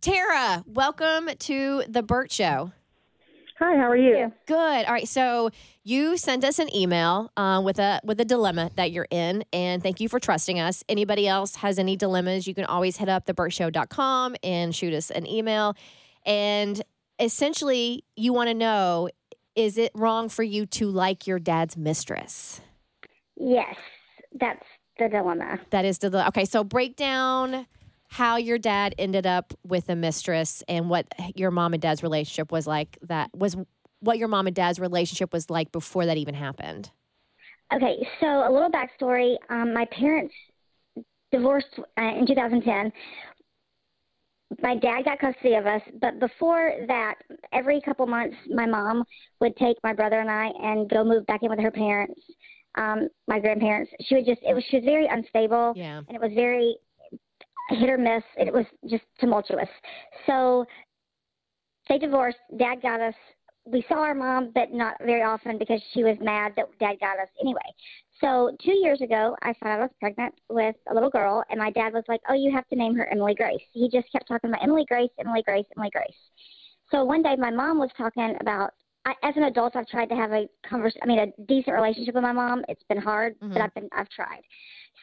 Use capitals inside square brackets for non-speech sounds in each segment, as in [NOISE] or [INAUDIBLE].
Tara, welcome to the Burt Show. Hi, how are you? Good. All right. So you sent us an email uh, with a with a dilemma that you're in, and thank you for trusting us. Anybody else has any dilemmas, you can always hit up theburtshow.com and shoot us an email. And essentially, you want to know: Is it wrong for you to like your dad's mistress? Yes, that's the dilemma. That is the okay. So break down how your dad ended up with a mistress and what your mom and dad's relationship was like. That was what your mom and dad's relationship was like before that even happened. Okay, so a little backstory. Um, my parents divorced uh, in 2010. My dad got custody of us, but before that, every couple months, my mom would take my brother and I and go move back in with her parents, um, my grandparents. She would just, it was, she was very unstable, Yeah. and it was very hit or miss. It was just tumultuous. So they divorced. Dad got us. We saw our mom, but not very often because she was mad that dad got us anyway. So two years ago, I found out I was pregnant with a little girl, and my dad was like, "Oh, you have to name her Emily Grace." He just kept talking about Emily Grace, Emily Grace, Emily Grace. So one day, my mom was talking about. I, as an adult, I've tried to have a convers. I mean, a decent relationship with my mom. It's been hard, Mhm. but I've been. I've tried.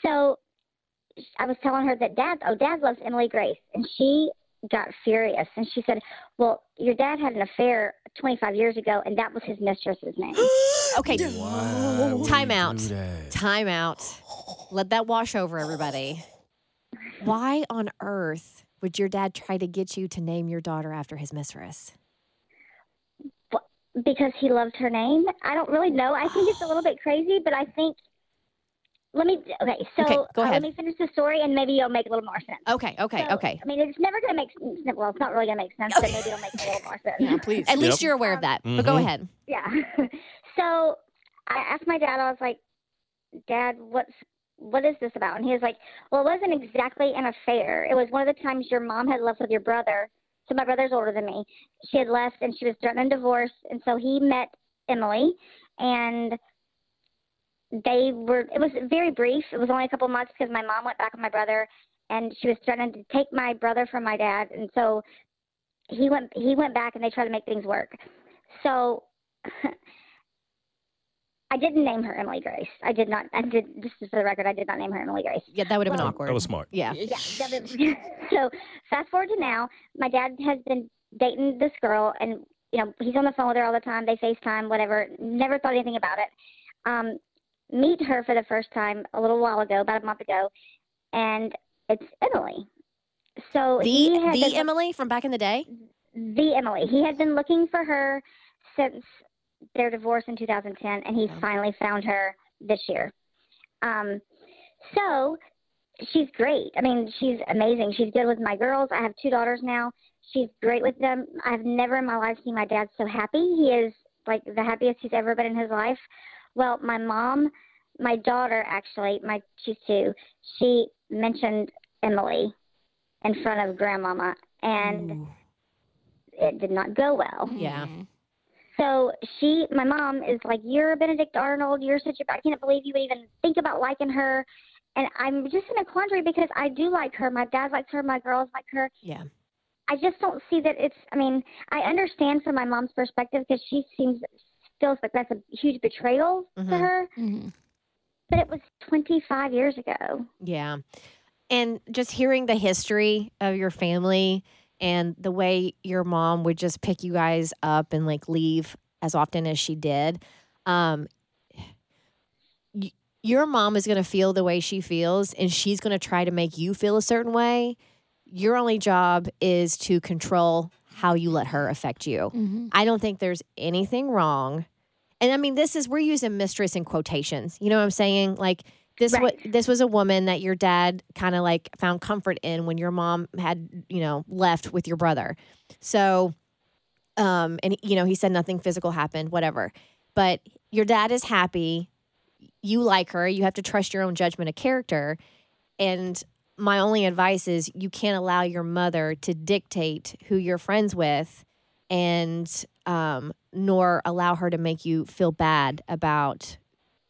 So I was telling her that dad, oh, dad loves Emily Grace. And she got furious. And she said, well, your dad had an affair 25 years ago, and that was his mistress's name. [GASPS] Okay. Why would Time out. Time out. Let that wash over everybody. Why on earth would your dad try to get you to name your daughter after his mistress? because he loved her name. I don't really know. I think it's a little bit crazy, but I think. Let me. Okay, so Okay, go uh, ahead. let me finish the story, and maybe it'll make a little more sense. Okay, okay, So, okay. I mean, it's never going to make sense. Well, it's not really going to make sense, but maybe it'll make a little more sense. [LAUGHS] yeah, please. At least you're aware of that. But go Mhm. ahead. Yeah. [LAUGHS] so I asked my dad. I was like, "Dad, what's what is this about?" And he was like, "Well, it wasn't exactly an affair. It was one of the times your mom had left with your brother. So my brother's older than me. She had left, and she was threatening divorce. And so he met Emily, and they were. It was very brief. It was only a couple months because my mom went back with my brother, and she was threatening to take my brother from my dad. And so he went. He went back, and they tried to make things work. So [LAUGHS] I didn't name her Emily Grace. I did not. I did. Just for the record, I did not name her Emily Grace. Yeah, that would have been Well, awkward. That was smart. Yeah. Yeah. [LAUGHS] so fast forward to now, my dad has been dating this girl, and you know he's on the phone with her all the time. They FaceTime, whatever. Never thought anything about it. Um, meet her for the first time a little while ago, about a month ago, and it's Emily. So The the been- Emily from back in the day? the Emily. He had been looking for her since their divorce in 2010, and he finally found her this year. Um, so she's great. I mean, she's amazing. She's good with my girls. I have two daughters now. She's great with them. I've never in my life seen my dad so happy. He is like the happiest he's ever been in his life. Well, my mom, my daughter actually, my she's two. She mentioned Emily in front of grandmama, and it did not go well. Mm-hmm. Yeah. So she, my mom, is like, "You're a Benedict Arnold. You're such a. I can't believe you would even think about liking her." And I'm just in a quandary because I do like her. My dad likes her. My girls like her. Yeah. I just don't see that it's. I mean, I understand from my mom's perspective because she seems feels like that's a huge betrayal to Mhm. her. Mm-hmm. But it was 25 years ago. Yeah. And just hearing the history of your family and the way your mom would just pick you guys up and like leave as often as she did. Um, y- your mom is going to feel the way she feels, and she's going to try to make you feel a certain way. Your only job is to control how you let her affect you. Mm-hmm. I don't think there's anything wrong. And I mean, this is we're using mistress in quotations. You know what I'm saying? Like this Right. wa- this was a woman that your dad kind of like found comfort in when your mom had, you know, left with your brother. So um and you know, he said nothing physical happened, whatever. But your dad is happy. You like her. You have to trust your own judgment of character. And my only advice is you can't allow your mother to dictate who you're friends with and um, nor allow her to make you feel bad about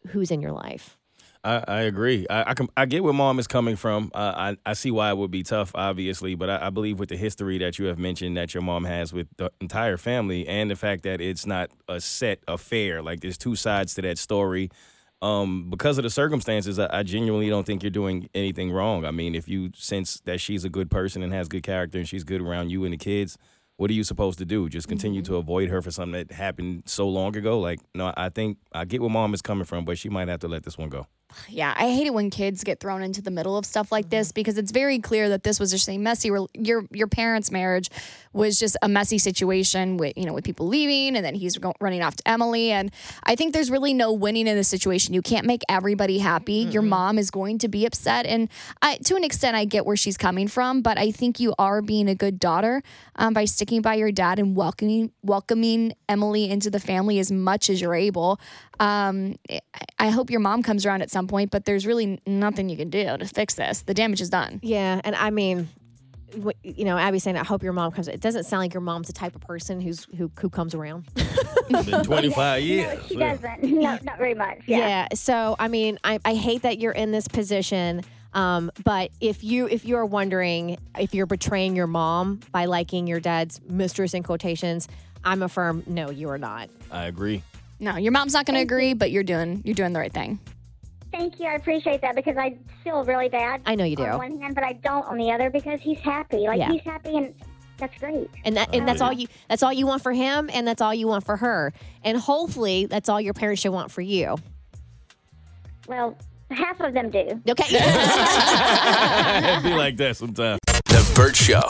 who's in your life. I, I agree. I, I can I get where mom is coming from. Uh, I I see why it would be tough, obviously, but I, I believe with the history that you have mentioned that your mom has with the entire family, and the fact that it's not a set affair, like there's two sides to that story. Um, because of the circumstances, I, I genuinely don't think you're doing anything wrong. I mean, if you sense that she's a good person and has good character and she's good around you and the kids, what are you supposed to do? Just continue to avoid her for something that happened so long ago? Like, no, I think I get where mom is coming from, but she might have to let this one go. Yeah, I hate it when kids get thrown into the middle of stuff like this because it's very clear that this was just a messy. Your your parents' marriage was just a messy situation with you know with people leaving, and then he's go, running off to Emily. And I think there's really no winning in this situation. You can't make everybody happy. Your mom is going to be upset, and I, to an extent, I get where she's coming from. But I think you are being a good daughter um, by sticking by your dad and welcoming welcoming Emily into the family as much as you're able. Um, I- I hope your mom comes around at some point, but there's really nothing you can do to fix this. The damage is done. Yeah, and I mean, you know, Abby's saying, "I hope your mom comes." It doesn't sound like your mom's the type of person who's who who comes around. [LAUGHS] Been 25 years. No, she Yeah. doesn't. No, not very much. Yeah. Yeah. So I mean, I, I hate that you're in this position. Um, but if you if you're wondering if you're betraying your mom by liking your dad's mistress in quotations, I'm a firm no, you are not. I agree. No, your mom's not going to agree, but you're doing you're doing the right thing. Thank you. I appreciate that because I feel really bad. I know you do. On one hand, but I don't on the other because he's happy. Like Yeah. he's happy, and that's great. And that and that's all you that's all you want for him and that's all you want for her. And hopefully that's all your parents should want for you. Well, half of them do. Okay. [LAUGHS] [LAUGHS] It'd be like that sometimes. The Burt Show.